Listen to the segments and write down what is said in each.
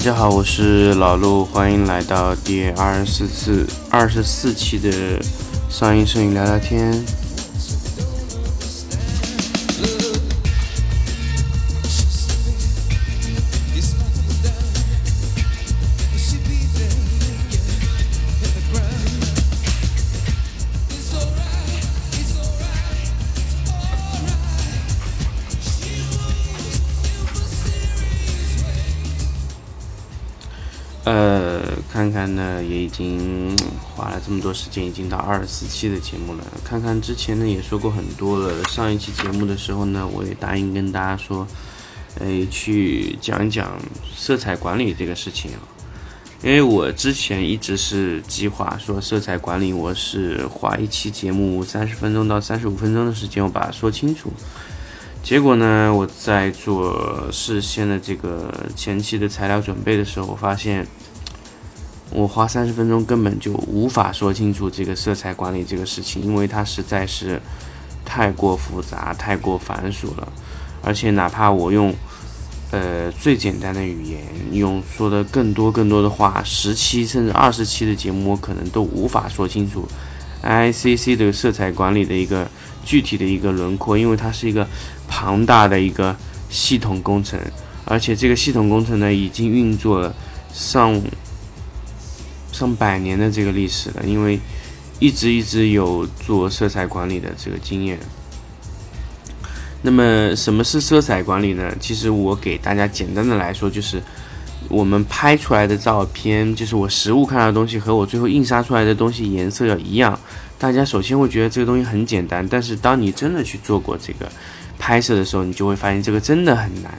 大家好，我是老陆，欢迎来到第二十四次、二十四期的上音摄影聊聊天。呃，看看呢，也已经花了这么多时间，已经到二十四期的节目了。看看之前呢，也说过很多了。上一期节目的时候呢，我也答应跟大家说，哎，去讲一讲色彩管理这个事情啊。因为我之前一直是计划说，色彩管理我是花一期节目三十分钟到三十五分钟的时间，我把它说清楚。结果呢，我在做事先的这个前期的材料准备的时候，我发现我花三十分钟根本就无法说清楚这个色彩管理这个事情，因为它实在是太过复杂、太过繁琐了。而且哪怕我用呃最简单的语言，用说的更多更多的话，十期甚至二十期的节目，我可能都无法说清楚 ICC 的色彩管理的一个具体的一个轮廓，因为它是一个。庞大的一个系统工程，而且这个系统工程呢，已经运作了上上百年的这个历史了。因为一直一直有做色彩管理的这个经验。那么，什么是色彩管理呢？其实我给大家简单的来说，就是我们拍出来的照片，就是我实物看到的东西和我最后印刷出来的东西颜色要一样。大家首先会觉得这个东西很简单，但是当你真的去做过这个。拍摄的时候，你就会发现这个真的很难，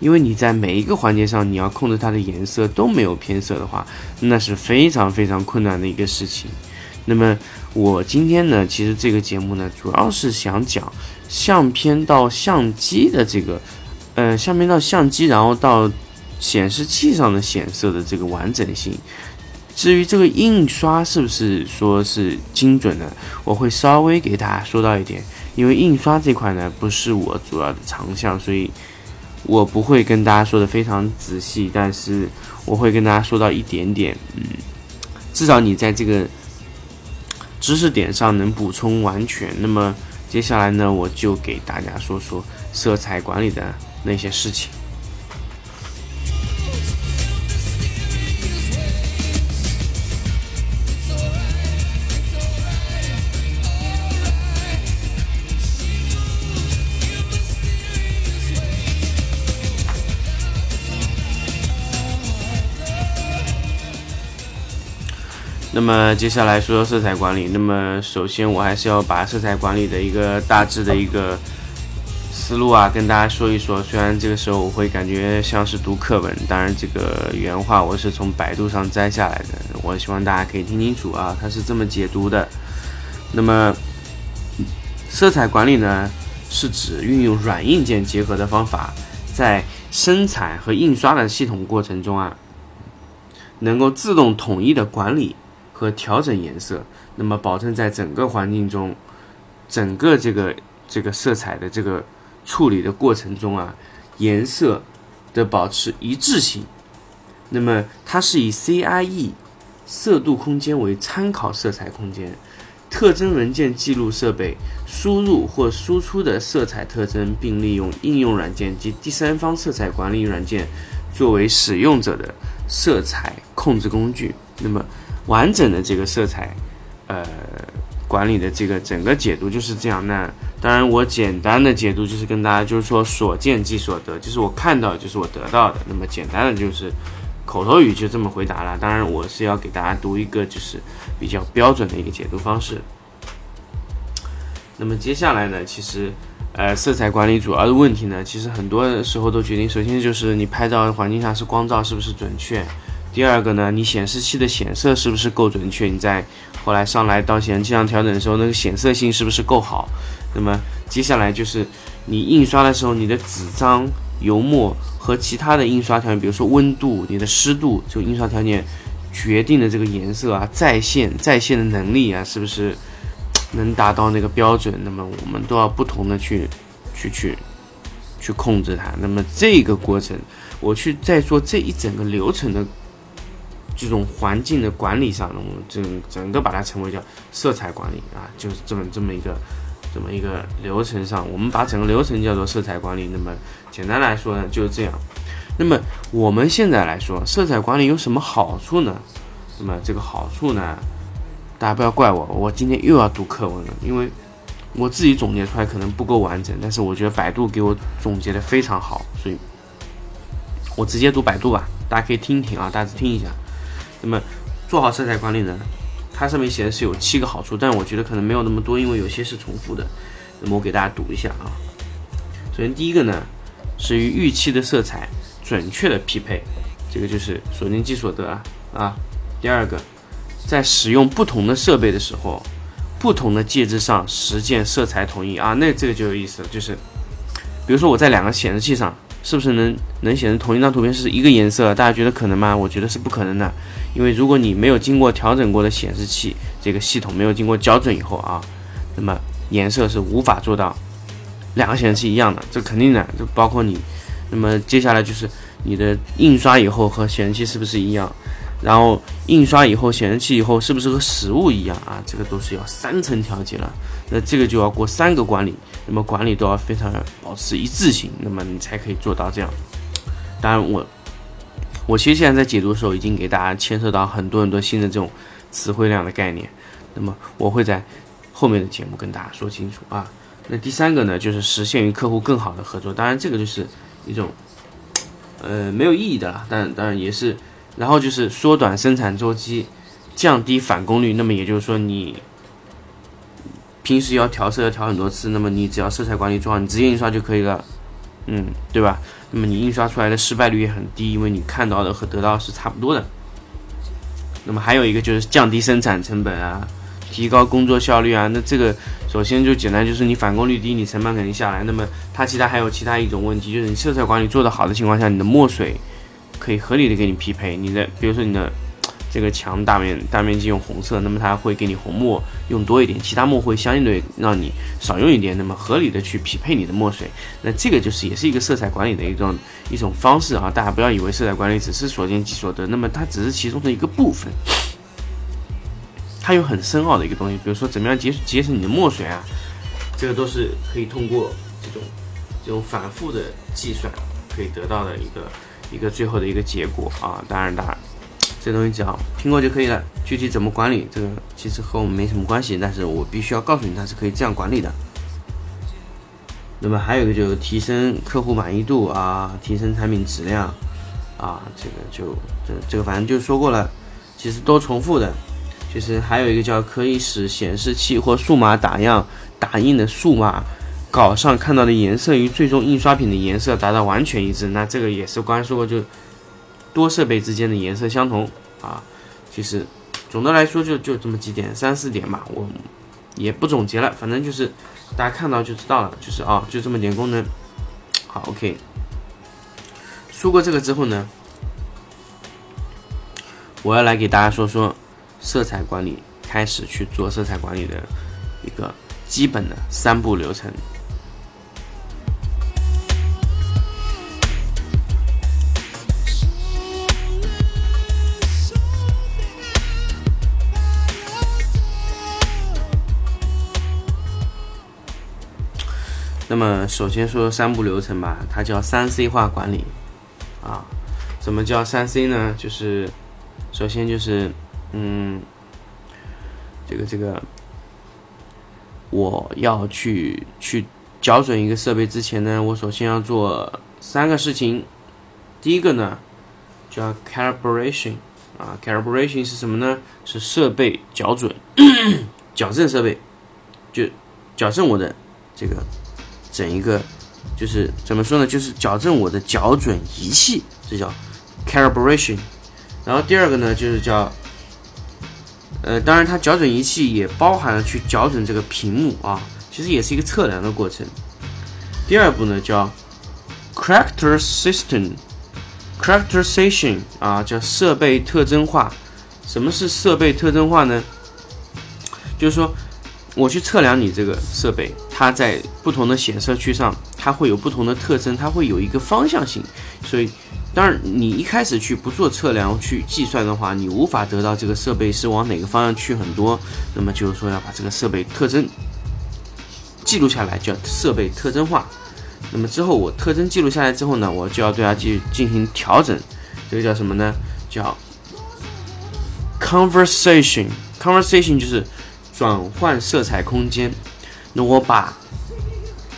因为你在每一个环节上，你要控制它的颜色都没有偏色的话，那是非常非常困难的一个事情。那么我今天呢，其实这个节目呢，主要是想讲相片到相机的这个，呃，相片到相机，然后到显示器上的显色的这个完整性。至于这个印刷是不是说是精准的，我会稍微给大家说到一点。因为印刷这块呢不是我主要的长项，所以我不会跟大家说的非常仔细，但是我会跟大家说到一点点，嗯，至少你在这个知识点上能补充完全。那么接下来呢，我就给大家说说色彩管理的那些事情。那么接下来说色彩管理。那么首先我还是要把色彩管理的一个大致的一个思路啊，跟大家说一说。虽然这个时候我会感觉像是读课本，当然这个原话我是从百度上摘下来的。我希望大家可以听清楚啊，它是这么解读的。那么色彩管理呢，是指运用软硬件结合的方法，在生产和印刷的系统过程中啊，能够自动统一的管理。和调整颜色，那么保证在整个环境中，整个这个这个色彩的这个处理的过程中啊，颜色的保持一致性。那么它是以 CIE 色度空间为参考色彩空间，特征文件记录设备输入或输出的色彩特征，并利用应用软件及第三方色彩管理软件作为使用者的色彩控制工具。那么完整的这个色彩，呃，管理的这个整个解读就是这样。那当然，我简单的解读就是跟大家就是说，所见即所得，就是我看到就是我得到的。那么简单的就是口头语就这么回答了。当然，我是要给大家读一个就是比较标准的一个解读方式。那么接下来呢，其实呃，色彩管理主要的问题呢，其实很多时候都决定，首先就是你拍照环境下是光照是不是准确。第二个呢，你显示器的显色是不是够准确？你在后来上来到显示器上调整的时候，那个显色性是不是够好？那么接下来就是你印刷的时候，你的纸张、油墨和其他的印刷条件，比如说温度、你的湿度，就印刷条件决定的这个颜色啊，在线在线的能力啊，是不是能达到那个标准？那么我们都要不同的去去去去控制它。那么这个过程。我去在做这一整个流程的这种环境的管理上呢，我们整整个把它称为叫色彩管理啊，就是这么这么一个这么一个流程上，我们把整个流程叫做色彩管理。那么简单来说呢，就是这样。那么我们现在来说，色彩管理有什么好处呢？那么这个好处呢，大家不要怪我，我今天又要读课文了，因为我自己总结出来可能不够完整，但是我觉得百度给我总结的非常好，所以我直接读百度吧，大家可以听听啊，大致听一下。那么做好色彩管理呢，它上面写的是有七个好处，但我觉得可能没有那么多，因为有些是重复的。那么我给大家读一下啊。首先第一个呢，是与预期的色彩。准确的匹配，这个就是所见即所得啊啊。第二个，在使用不同的设备的时候，不同的介质上实现色彩统一啊，那这个就有意思了。就是，比如说我在两个显示器上，是不是能能显示同一张图片是一个颜色？大家觉得可能吗？我觉得是不可能的，因为如果你没有经过调整过的显示器这个系统没有经过校准以后啊，那么颜色是无法做到两个显示器一样的，这肯定的，就包括你。那么接下来就是你的印刷以后和显示器是不是一样？然后印刷以后显示器以后是不是和实物一样啊？这个都是要三层调节了。那这个就要过三个管理，那么管理都要非常保持一致性，那么你才可以做到这样。当然我我其实现在在解读的时候已经给大家牵涉到很多很多新的这种词汇量的概念，那么我会在后面的节目跟大家说清楚啊。那第三个呢，就是实现与客户更好的合作。当然这个就是。一种，呃，没有意义的啦，但当然也是，然后就是缩短生产周期，降低返工率。那么也就是说，你平时要调色要调很多次，那么你只要色彩管理做好，你直接印刷就可以了，嗯，对吧？那么你印刷出来的失败率也很低，因为你看到的和得到是差不多的。那么还有一个就是降低生产成本啊。提高工作效率啊，那这个首先就简单，就是你返工率低，你成本肯定下来。那么它其他还有其他一种问题，就是你色彩管理做得好的情况下，你的墨水可以合理的给你匹配。你的比如说你的这个墙大面大面积用红色，那么它会给你红墨用多一点，其他墨会相应的让你少用一点，那么合理的去匹配你的墨水。那这个就是也是一个色彩管理的一种一种方式啊，大家不要以为色彩管理只是所见即所得，那么它只是其中的一个部分。它有很深奥的一个东西，比如说怎么样节节省你的墨水啊，这个都是可以通过这种这种反复的计算可以得到的一个一个最后的一个结果啊。当然，当然，这东西只要听过就可以了。具体怎么管理，这个其实和我们没什么关系，但是我必须要告诉你，它是可以这样管理的。那么还有一个就是提升客户满意度啊，提升产品质量啊，这个就这这个反正就说过了，其实都重复的。其实还有一个叫可以使显示器或数码打样打印的数码稿上看到的颜色与最终印刷品的颜色达到完全一致。那这个也是刚才说过，就多设备之间的颜色相同啊。其实总的来说就就这么几点，三四点吧，我也不总结了，反正就是大家看到就知道了，就是啊，就这么点功能。好，OK。说过这个之后呢，我要来给大家说说。色彩管理开始去做色彩管理的一个基本的三步流程。那么，首先说三步流程吧，它叫三 C 化管理啊。什么叫三 C 呢？就是首先就是。嗯，这个这个，我要去去校准一个设备之前呢，我首先要做三个事情。第一个呢，叫 calibration 啊，calibration 是什么呢？是设备校准，矫正设备，就矫正我的这个整一个，就是怎么说呢？就是矫正我的校准仪器，这叫 calibration。然后第二个呢，就是叫呃，当然，它校准仪器也包含了去校准这个屏幕啊，其实也是一个测量的过程。第二步呢叫 character system characterization 啊，叫设备特征化。什么是设备特征化呢？就是说，我去测量你这个设备，它在不同的显色区上，它会有不同的特征，它会有一个方向性，所以当然，你一开始去不做测量去计算的话，你无法得到这个设备是往哪个方向去很多。那么就是说要把这个设备特征记录下来，叫设备特征化。那么之后我特征记录下来之后呢，我就要对它进进行调整。这个叫什么呢？叫 conversation。conversation 就是转换色彩空间。那我把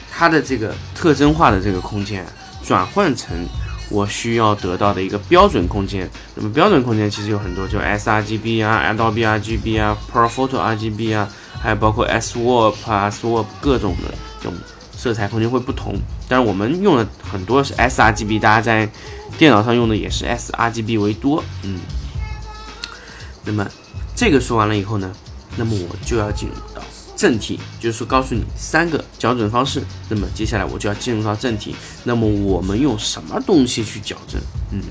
它的这个特征化的这个空间转换成我需要得到的一个标准空间。那么标准空间其实有很多，就 sRGB 啊、Adobe RGB 啊、ProPhoto RGB 啊，还有包括 SWAP 啊、SWAP 各种的这种色彩空间会不同。但是我们用的很多是 sRGB，大家在电脑上用的也是 sRGB 为多。嗯，那么这个说完了以后呢，那么我就要进入到。正题就是说，告诉你三个矫正方式。那么接下来我就要进入到正题。那么我们用什么东西去矫正？嗯，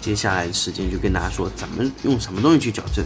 接下来的时间就跟大家说，怎么用什么东西去矫正。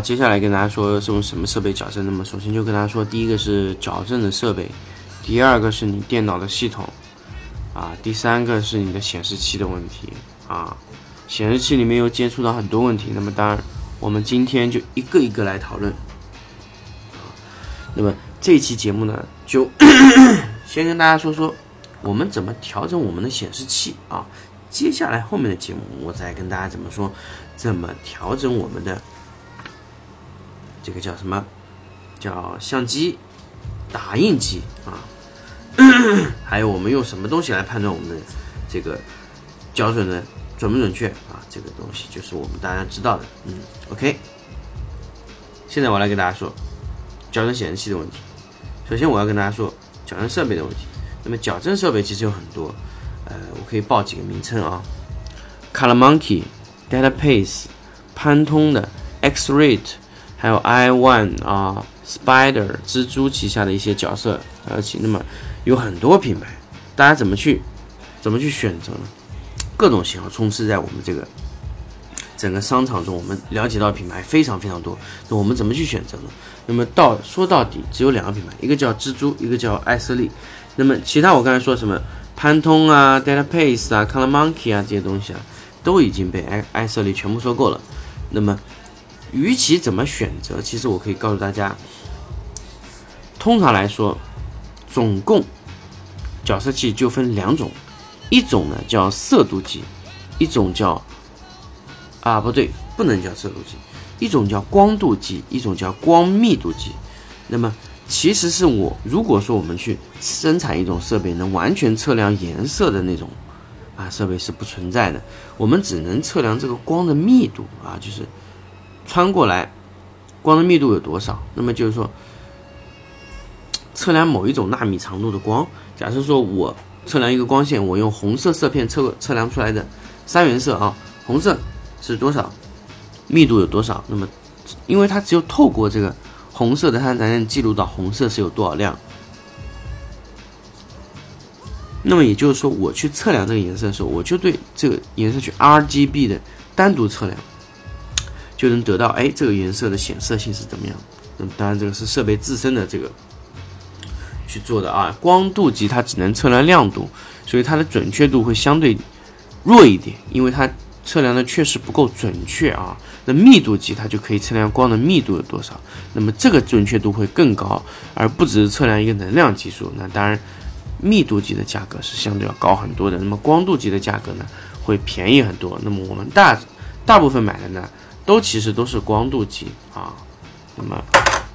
接下来跟大家说是用什么设备矫正。那么首先就跟大家说，第一个是矫正的设备，第二个是你电脑的系统，啊，第三个是你的显示器的问题啊。显示器里面又接触到很多问题，那么当然我们今天就一个一个来讨论。那么这期节目呢，就先跟大家说说我们怎么调整我们的显示器啊。接下来后面的节目我再跟大家怎么说，怎么调整我们的。这个叫什么？叫相机、打印机啊，还有我们用什么东西来判断我们的这个校准的准不准确啊？这个东西就是我们大家知道的。嗯，OK。现在我来给大家说矫正显示器的问题。首先我要跟大家说矫正设备的问题。那么矫正设备其实有很多，呃，我可以报几个名称啊：Color Monkey、DataPace、潘通的 X-Rate。还有 i one 啊，Spider 蜘蛛旗下的一些角色，而且那么有很多品牌，大家怎么去怎么去选择呢？各种型号充斥在我们这个整个商场中，我们了解到品牌非常非常多，那我们怎么去选择呢？那么到说到底只有两个品牌，一个叫蜘蛛，一个叫艾瑟利。那么其他我刚才说什么潘通啊、DataPace 啊、Color Monkey 啊这些东西啊，都已经被艾艾瑟利全部收购了。那么与其怎么选择，其实我可以告诉大家，通常来说，总共角色器就分两种，一种呢叫色度计，一种叫啊不对，不能叫色度计，一种叫光度计，一种叫光密度计。那么其实是我如果说我们去生产一种设备，能完全测量颜色的那种啊设备是不存在的，我们只能测量这个光的密度啊，就是。穿过来，光的密度有多少？那么就是说，测量某一种纳米长度的光。假设说我测量一个光线，我用红色色片测测量出来的三原色啊，红色是多少，密度有多少？那么，因为它只有透过这个红色的，它才能记录到红色是有多少量。那么也就是说，我去测量这个颜色的时候，我就对这个颜色去 RGB 的单独测量。就能得到哎，这个颜色的显色性是怎么样？那么当然，这个是设备自身的这个去做的啊。光度计它只能测量亮度，所以它的准确度会相对弱一点，因为它测量的确实不够准确啊。那密度计它就可以测量光的密度有多少，那么这个准确度会更高，而不只是测量一个能量级数。那当然，密度计的价格是相对要高很多的。那么光度计的价格呢，会便宜很多。那么我们大大部分买的呢？都其实都是光度计啊，那么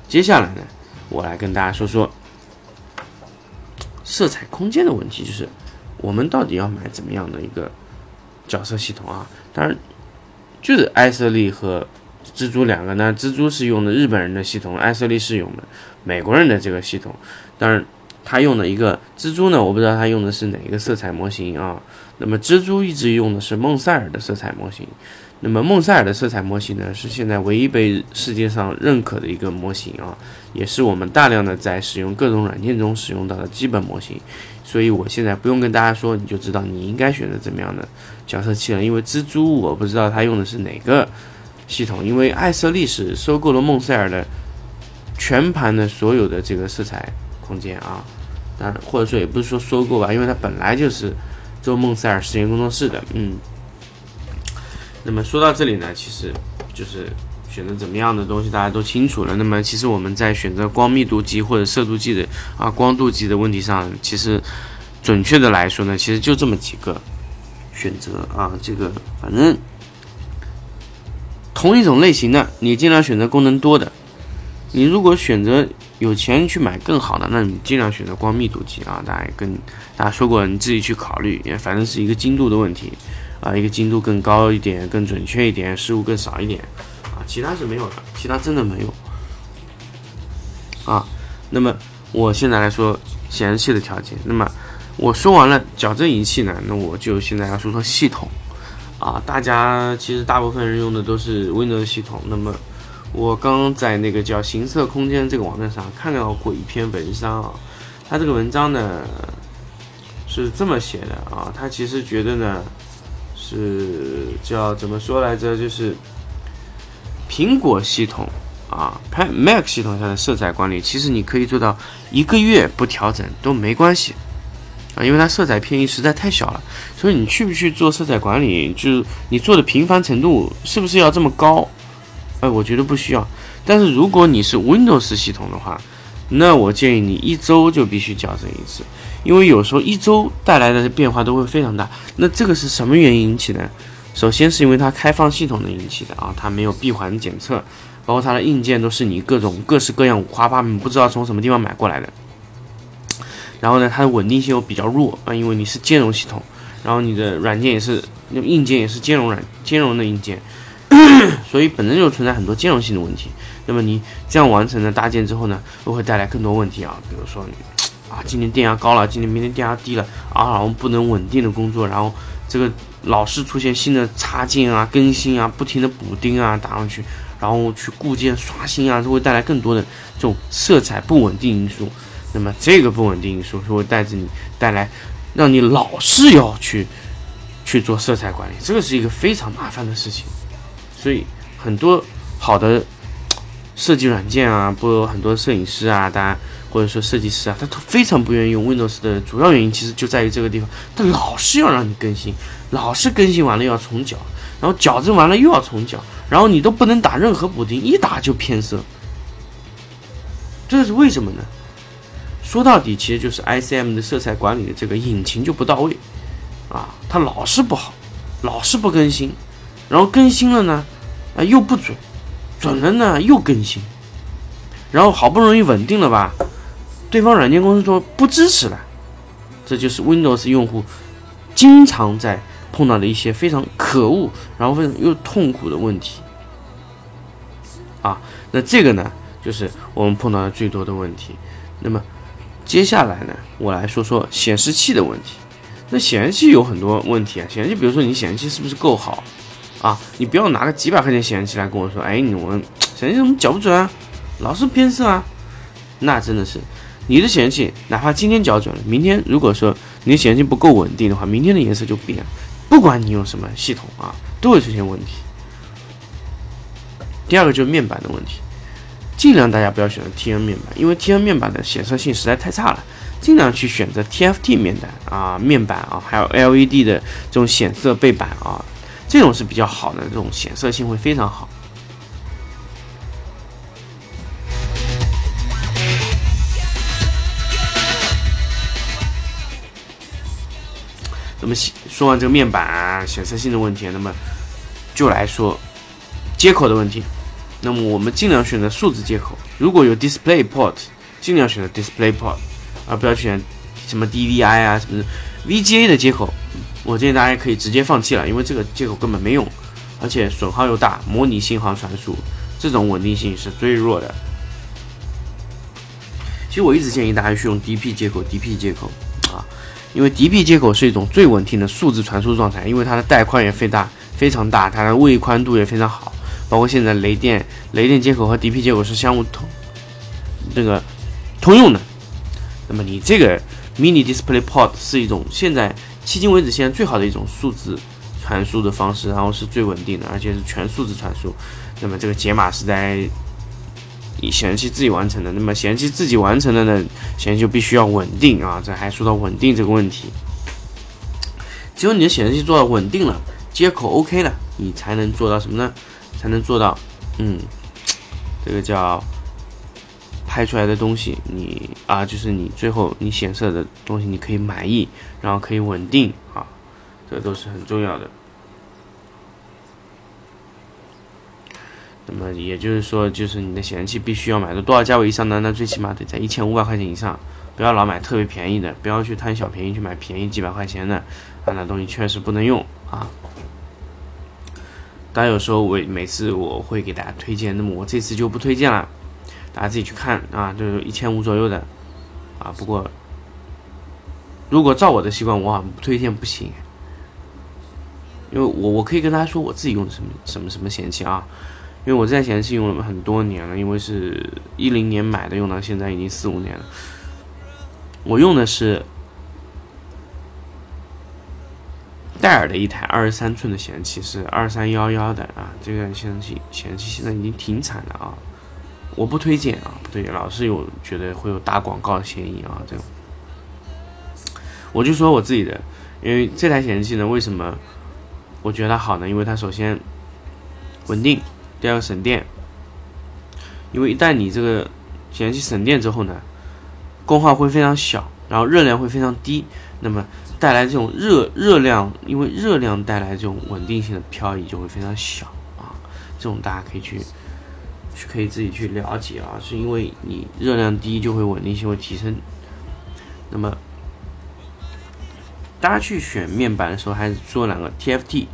接下来呢，我来跟大家说说色彩空间的问题，就是我们到底要买怎么样的一个角色系统啊？当然，就是艾瑟利和蜘蛛两个呢，蜘蛛是用的日本人的系统，艾瑟利是用的美国人的这个系统。当然，他用的一个蜘蛛呢，我不知道他用的是哪一个色彩模型啊。那么蜘蛛一直用的是孟塞尔的色彩模型。那么孟塞尔的色彩模型呢，是现在唯一被世界上认可的一个模型啊，也是我们大量的在使用各种软件中使用到的基本模型。所以我现在不用跟大家说，你就知道你应该选择怎么样的角色器了。因为蜘蛛我不知道它用的是哪个系统，因为艾瑟利是收购了孟塞尔的全盘的所有的这个色彩空间啊，当然或者说也不是说收购吧，因为它本来就是做孟塞尔实验工作室的，嗯。那么说到这里呢，其实就是选择怎么样的东西，大家都清楚了。那么其实我们在选择光密度计或者色度计的啊光度计的问题上，其实准确的来说呢，其实就这么几个选择啊。这个反正同一种类型的，你尽量选择功能多的。你如果选择有钱去买更好的，那你尽量选择光密度计啊。大家也跟大家说过，你自己去考虑，也反正是一个精度的问题。啊，一个精度更高一点，更准确一点，失误更少一点，啊，其他是没有的，其他真的没有。啊，那么我现在来说显示器的条件，那么我说完了矫正仪器呢，那我就现在要说说系统。啊，大家其实大部分人用的都是 Windows 系统，那么我刚刚在那个叫行色空间这个网站上看到过一篇文章啊，他这个文章呢是这么写的啊，他其实觉得呢。是叫怎么说来着？就是苹果系统啊，Pad，Mac 系统下的色彩管理，其实你可以做到一个月不调整都没关系啊，因为它色彩偏移实在太小了。所以你去不去做色彩管理，就你做的频繁程度是不是要这么高？哎，我觉得不需要。但是如果你是 Windows 系统的话，那我建议你一周就必须矫正一次。因为有时候一周带来的变化都会非常大，那这个是什么原因引起的？首先是因为它开放系统的引起的啊，它没有闭环检测，包括它的硬件都是你各种各式各样五花八门，不知道从什么地方买过来的。然后呢，它的稳定性又比较弱啊，因为你是兼容系统，然后你的软件也是，硬件也是兼容软兼容的硬件，所以本身就存在很多兼容性的问题。那么你这样完成了搭建之后呢，又会带来更多问题啊，比如说。啊，今天电压高了，今天明天电压低了啊，然后不能稳定的工作，然后这个老是出现新的插件啊、更新啊、不停的补丁啊打上去，然后去固件刷新啊，就会带来更多的这种色彩不稳定因素。那么这个不稳定因素就会带着你带来，让你老是要去去做色彩管理，这个是一个非常麻烦的事情。所以很多好的设计软件啊，不很多摄影师啊，大家。或者说设计师啊，他都非常不愿意用 Windows 的主要原因，其实就在于这个地方，他老是要让你更新，老是更新完了要重搅，然后矫正完了又要重搅，然后你都不能打任何补丁，一打就偏色，这是为什么呢？说到底，其实就是 ICM 的色彩管理的这个引擎就不到位啊，它老是不好，老是不更新，然后更新了呢，啊又不准，准了呢又更新，然后好不容易稳定了吧。对方软件公司说不支持了，这就是 Windows 用户经常在碰到的一些非常可恶，然后非常又痛苦的问题啊。那这个呢，就是我们碰到的最多的问题。那么接下来呢，我来说说显示器的问题。那显示器有很多问题啊，显示器比如说你显示器是不是够好啊？你不要拿个几百块钱显示器来跟我说，哎，你我显示器怎么校不准啊？老是偏色啊？那真的是。你的显示器哪怕今天校准了，明天如果说你的显示器不够稳定的话，明天的颜色就变。不管你用什么系统啊，都会出现问题。第二个就是面板的问题，尽量大家不要选择 TN 面板，因为 TN 面板的显色性实在太差了。尽量去选择 TFT 面板啊，面板啊，还有 LED 的这种显色背板啊，这种是比较好的，这种显色性会非常好。那么说完这个面板显色性的问题，那么就来说接口的问题。那么我们尽量选择数字接口，如果有 Display Port，尽量选择 Display Port，而不要选什么 DVI 啊什么 VGA 的接口。我建议大家可以直接放弃了，因为这个接口根本没用，而且损耗又大，模拟信号传输，这种稳定性是最弱的。其实我一直建议大家去用 DP 接口，DP 接口啊。因为 DP 接口是一种最稳定的数字传输状态，因为它的带宽也非大，非常大，它的位宽度也非常好，包括现在雷电雷电接口和 DP 接口是相互通这个通用的。那么你这个 Mini Display Port 是一种现在迄今为止现在最好的一种数字传输的方式，然后是最稳定的，而且是全数字传输。那么这个解码是在以显示器自己完成的，那么显示器自己完成的呢，显示器就必须要稳定啊，这还说到稳定这个问题。只有你的显示器做到稳定了，接口 OK 了，你才能做到什么呢？才能做到，嗯，这个叫拍出来的东西，你啊，就是你最后你显示的东西，你可以满意，然后可以稳定啊，这都是很重要的。那么也就是说，就是你的显示器必须要买的多少价位以上呢？那最起码得在一千五百块钱以上，不要老买特别便宜的，不要去贪小便宜去买便宜几百块钱的，啊，那东西确实不能用啊。当然有时候我每次我会给大家推荐，那么我这次就不推荐了，大家自己去看啊，就是一千五左右的啊。不过如果照我的习惯，我不推荐不行，因为我我可以跟大家说我自己用的什么什么什么显示器啊。因为我这台显示器用了很多年了，因为是一零年买的，用到现在已经四五年了。我用的是戴尔的一台二十三寸的显示器，是二三幺幺的啊。这个显示器显示器现在已经停产了啊，我不推荐啊，不推荐，老是有觉得会有打广告的嫌疑啊。这种，我就说我自己的，因为这台显示器呢，为什么我觉得它好呢？因为它首先稳定。第二个省电，因为一旦你这个显示器省电之后呢，功耗会非常小，然后热量会非常低，那么带来这种热热量，因为热量带来这种稳定性的漂移就会非常小啊。这种大家可以去去可以自己去了解啊，是因为你热量低就会稳定性会提升。那么大家去选面板的时候，还是做两个 TFT，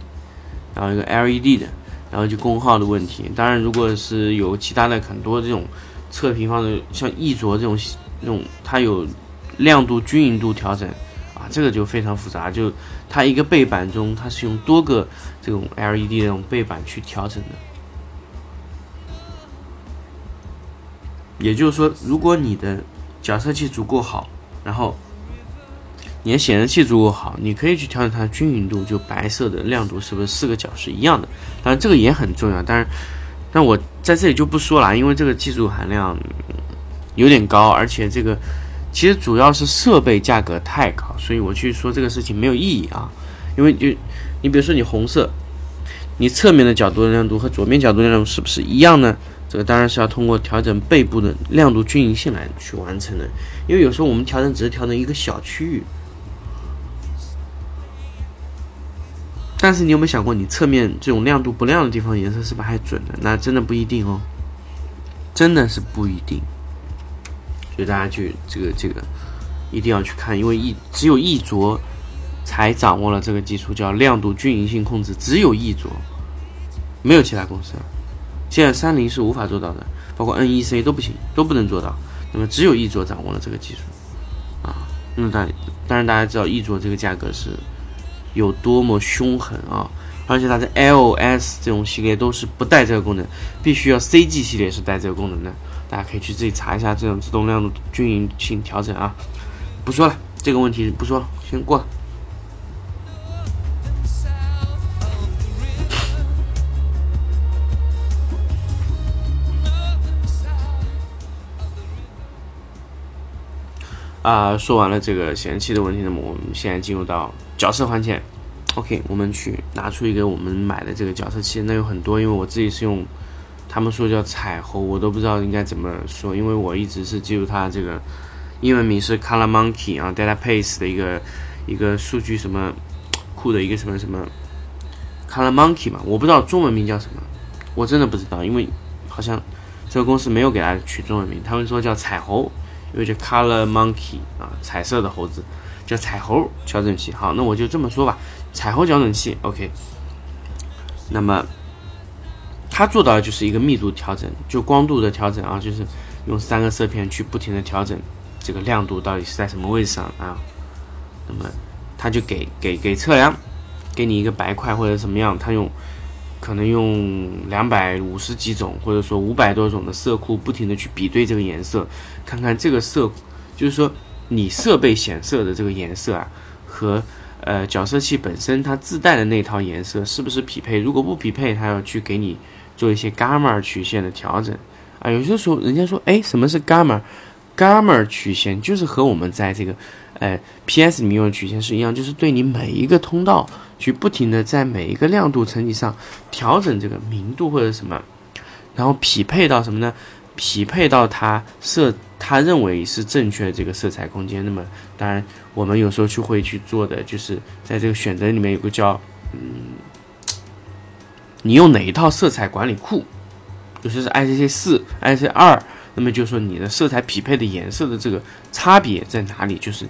然后一个 LED 的。然后就功耗的问题，当然如果是有其他的很多这种测评方的，像易卓这种那种，它有亮度均匀度调整啊，这个就非常复杂，就它一个背板中它是用多个这种 LED 的这种背板去调整的。也就是说，如果你的假设器足够好，然后。你的显示器足够好，你可以去调整它的均匀度，就白色的亮度是不是四个角是一样的？当然这个也很重要，但是，但我在这里就不说了，因为这个技术含量有点高，而且这个其实主要是设备价格太高，所以我去说这个事情没有意义啊。因为就你比如说你红色，你侧面的角度的亮度和左面角度的亮度是不是一样呢？这个当然是要通过调整背部的亮度均匀性来去完成的因为有时候我们调整只是调整一个小区域。但是你有没有想过你侧面这种亮度不亮的地方颜色是不是还准的？那真的不一定哦。真的是不一定。所以大家去这个这个一定要去看因为一只有一着才掌握了这个技术叫亮度均匀性控制只有一着没有其他公司现在三菱是无法做到的，包括 NEC 都不行，都不能做到。那么只有 E 卓掌握了这个技术啊。那么大，但是大家知道 E 卓这个价格是有多么凶狠啊！而且它的 L S 这种系列都是不带这个功能，必须要 C G 系列是带这个功能的。大家可以去自己查一下这种自动亮度均匀性调整啊。不说了，这个问题不说了，先过了。啊，说完了这个显示器的问题，那么我们现在进入到。角色环节，OK，我们去拿出一个我们买的这个角色器，那有很多，因为我自己是用，他们说叫彩虹，我都不知道应该怎么说，因为我一直是记住它这个英文名是 Color Monkey 啊，Data Base 的一个一个数据什么库的一个什么什么 Color Monkey 嘛，我不知道中文名叫什么，我真的不知道，因为好像这个公司没有给它取中文名，他们说叫彩虹，因为叫 Color Monkey 啊，彩色的猴子。叫彩虹调整器，好，那我就这么说吧，彩虹调整器，OK。那么它做到的就是一个密度调整，就光度的调整啊，就是用三个色片去不停的调整这个亮度到底是在什么位置上啊。那么它就给给给测量，给你一个白块或者怎么样，他用可能用两百五十几种或者说五百多种的色库，不停的去比对这个颜色，看看这个色，就是说你设备显色的这个颜色啊，和呃角色器本身它自带的那套颜色是不是匹配？如果不匹配，它要去给你做一些伽马曲线的调整啊。有些时候人家说，哎，什么是伽马？伽马曲线就是和我们在这个，呃，PS 里面用的曲线是一样，就是对你每一个通道去不停的在每一个亮度层级上调整这个明度或者什么，然后匹配到什么呢？匹配到它色他认为是正确的这个色彩空间。那么当然，我们有时候去会去做的就是在这个选择里面有个叫，嗯，你用哪一套色彩管理库，有些是 ICC 四、ICC 二。那么就是说，你的色彩匹配的颜色的这个差别在哪里？就是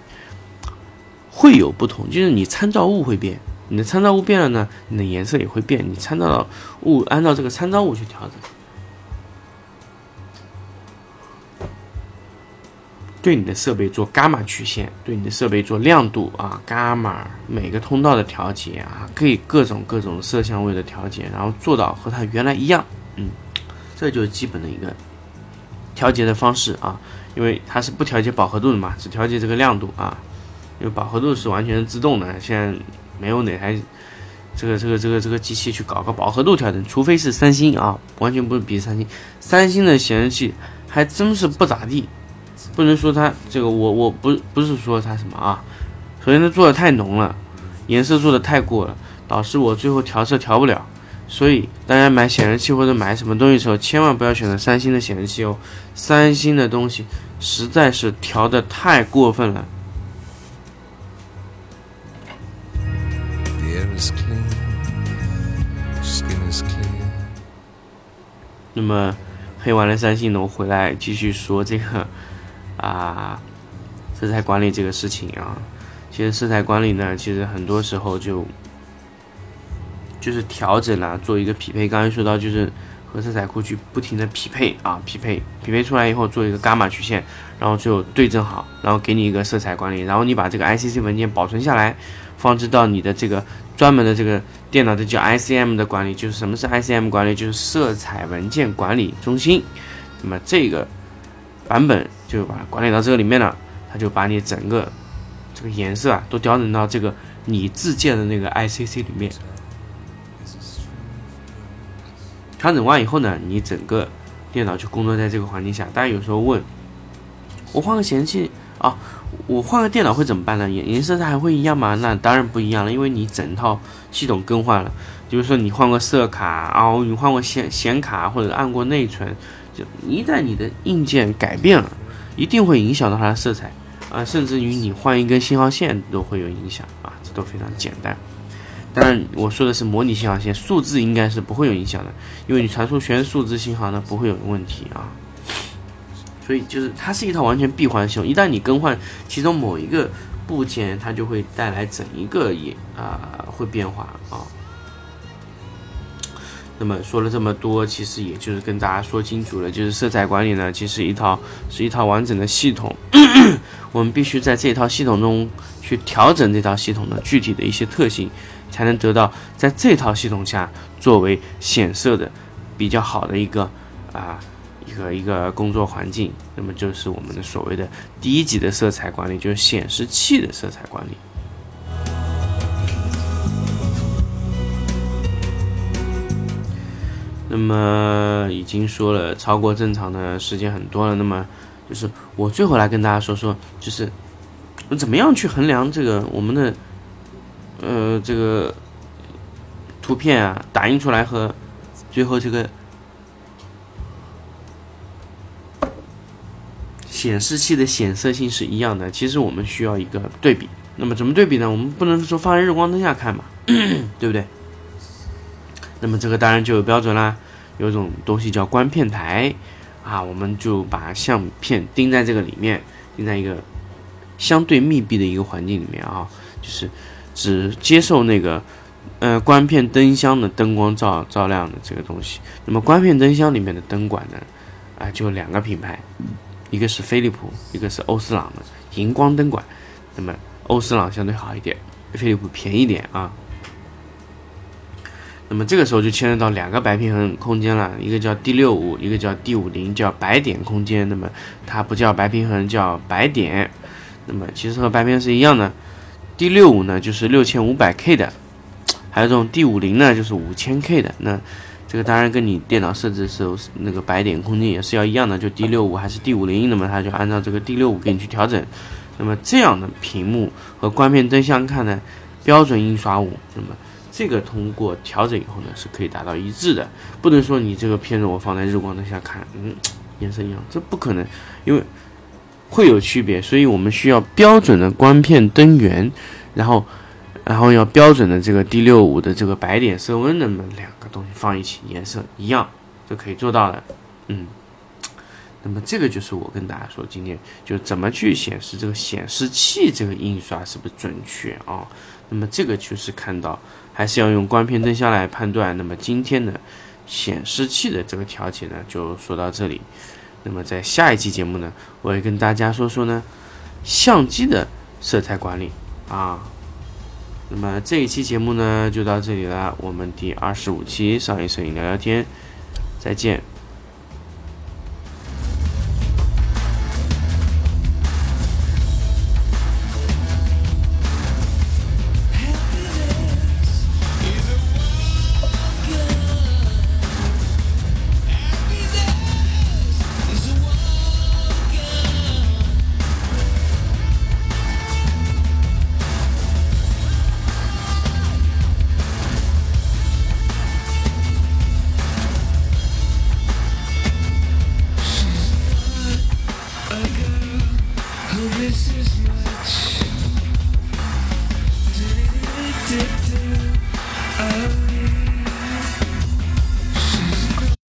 会有不同，就是你参照物会变，你的参照物变了呢，你的颜色也会变。你参照物，按照这个参照物去调整，对你的设备做伽马曲线，对你的设备做亮度啊，伽马每个通道的调节啊，可以各种各种色相位的调节，然后做到和它原来一样。嗯，这就是基本的一个。调节的方式啊，因为它是不调节饱和度的嘛，只调节这个亮度啊。因为饱和度是完全自动的，现在没有哪台这个这个这个这个机器去搞个饱和度调整，除非是三星啊，完全不是比三星。三星的显示器还真是不咋地，不能说它这个我我不不是说它什么啊，首先它做的太浓了，颜色做的太过了，导致我最后调色调不了。所以大家买显示器或者买什么东西的时候，千万不要选择三星的显示器哦。三星的东西实在是调的太过分了。那么黑完了三星呢，我回来继续说这个啊，色彩管理这个事情啊。其实色彩管理呢，其实很多时候就。就是调整了，做一个匹配。刚才说到，就是和色彩库去不停的匹配啊，匹配，匹配出来以后做一个伽马曲线，然后就对正好，然后给你一个色彩管理，然后你把这个 ICC 文件保存下来，放置到你的这个专门的这个电脑的叫 ICM 的管理，就是什么是 ICM 管理？就是色彩文件管理中心。那么这个版本就把它管理到这个里面了，它就把你整个这个颜色啊都调整到这个你自建的那个 ICC 里面。调整完以后呢，你整个电脑就工作在这个环境下。大家有时候问，我换个显示器啊，我换个电脑会怎么办呢？颜颜色它还会一样吗？那当然不一样了，因为你整套系统更换了。比如说你换过色卡啊，你换过显显卡或者按过内存，就一旦你的硬件改变了，一定会影响到它的色彩啊，甚至于你换一根信号线都会有影响啊，这都非常简单。当然，我说的是模拟信号线，数字应该是不会有影响的，因为你传输全数字信号呢，不会有问题啊。所以就是它是一套完全闭环系统，一旦你更换其中某一个部件，它就会带来整一个也啊会变化啊。那么说了这么多，其实也就是跟大家说清楚了，就是色彩管理呢，其实一套是一套完整的系统，我们必须在这套系统中去调整这套系统的具体的一些特性。才能得到在这套系统下作为显色的比较好的一个啊一个一个工作环境，那么就是我们的所谓的第一级的色彩管理，就是显示器的色彩管理。那么已经说了超过正常的时间很多了，那么就是我最后来跟大家说说，就是怎么样去衡量这个我们的。呃，这个图片啊，打印出来和最后这个显示器的显色性是一样的。其实我们需要一个对比。那么怎么对比呢？我们不能说放在日光灯下看嘛，对不对？那么这个当然就有标准啦。有种东西叫光片台啊，我们就把相片钉在这个里面，钉在一个相对密闭的一个环境里面啊，就是。只接受那个，呃，光片灯箱的灯光照照亮的这个东西。那么光片灯箱里面的灯管呢，啊，就两个品牌，一个是飞利浦，一个是欧司朗的荧光灯管。那么欧司朗相对好一点，飞利浦便宜点啊。那么这个时候就牵扯到两个白平衡空间了，一个叫 D 六五，一个叫 D 五零，叫白点空间。那么它不叫白平衡，叫白点。那么其实和白平衡是一样的。D 六五呢就是六千五百 K 的，还有这种 D 五零呢就是五千 K 的。那这个当然跟你电脑设置的时候那个白点空间也是要一样的，就 D 六五还是 D 五零，那么它就按照这个 D 六五给你去调整。那么这样的屏幕和光片灯相看呢，标准印刷物，那么。这个通过调整以后呢，是可以达到一致的。不能说你这个片子我放在日光灯下看，嗯，颜色一样，这不可能，因为会有区别。所以我们需要标准的光片灯源，然后，然后要标准的这个 D 六五的这个白点色温，那么两个东西放一起，颜色一样就可以做到的。嗯，那么这个就是我跟大家说，今天就怎么去显示这个显示器这个印刷是不是准确啊？那么这个就是看到。还是要用光片灯箱来判断。那么今天的显示器的这个调节呢，就说到这里。那么在下一期节目呢，我会跟大家说说呢相机的色彩管理啊。那么这一期节目呢就到这里了，我们第二十五期上一摄影聊聊天，再见。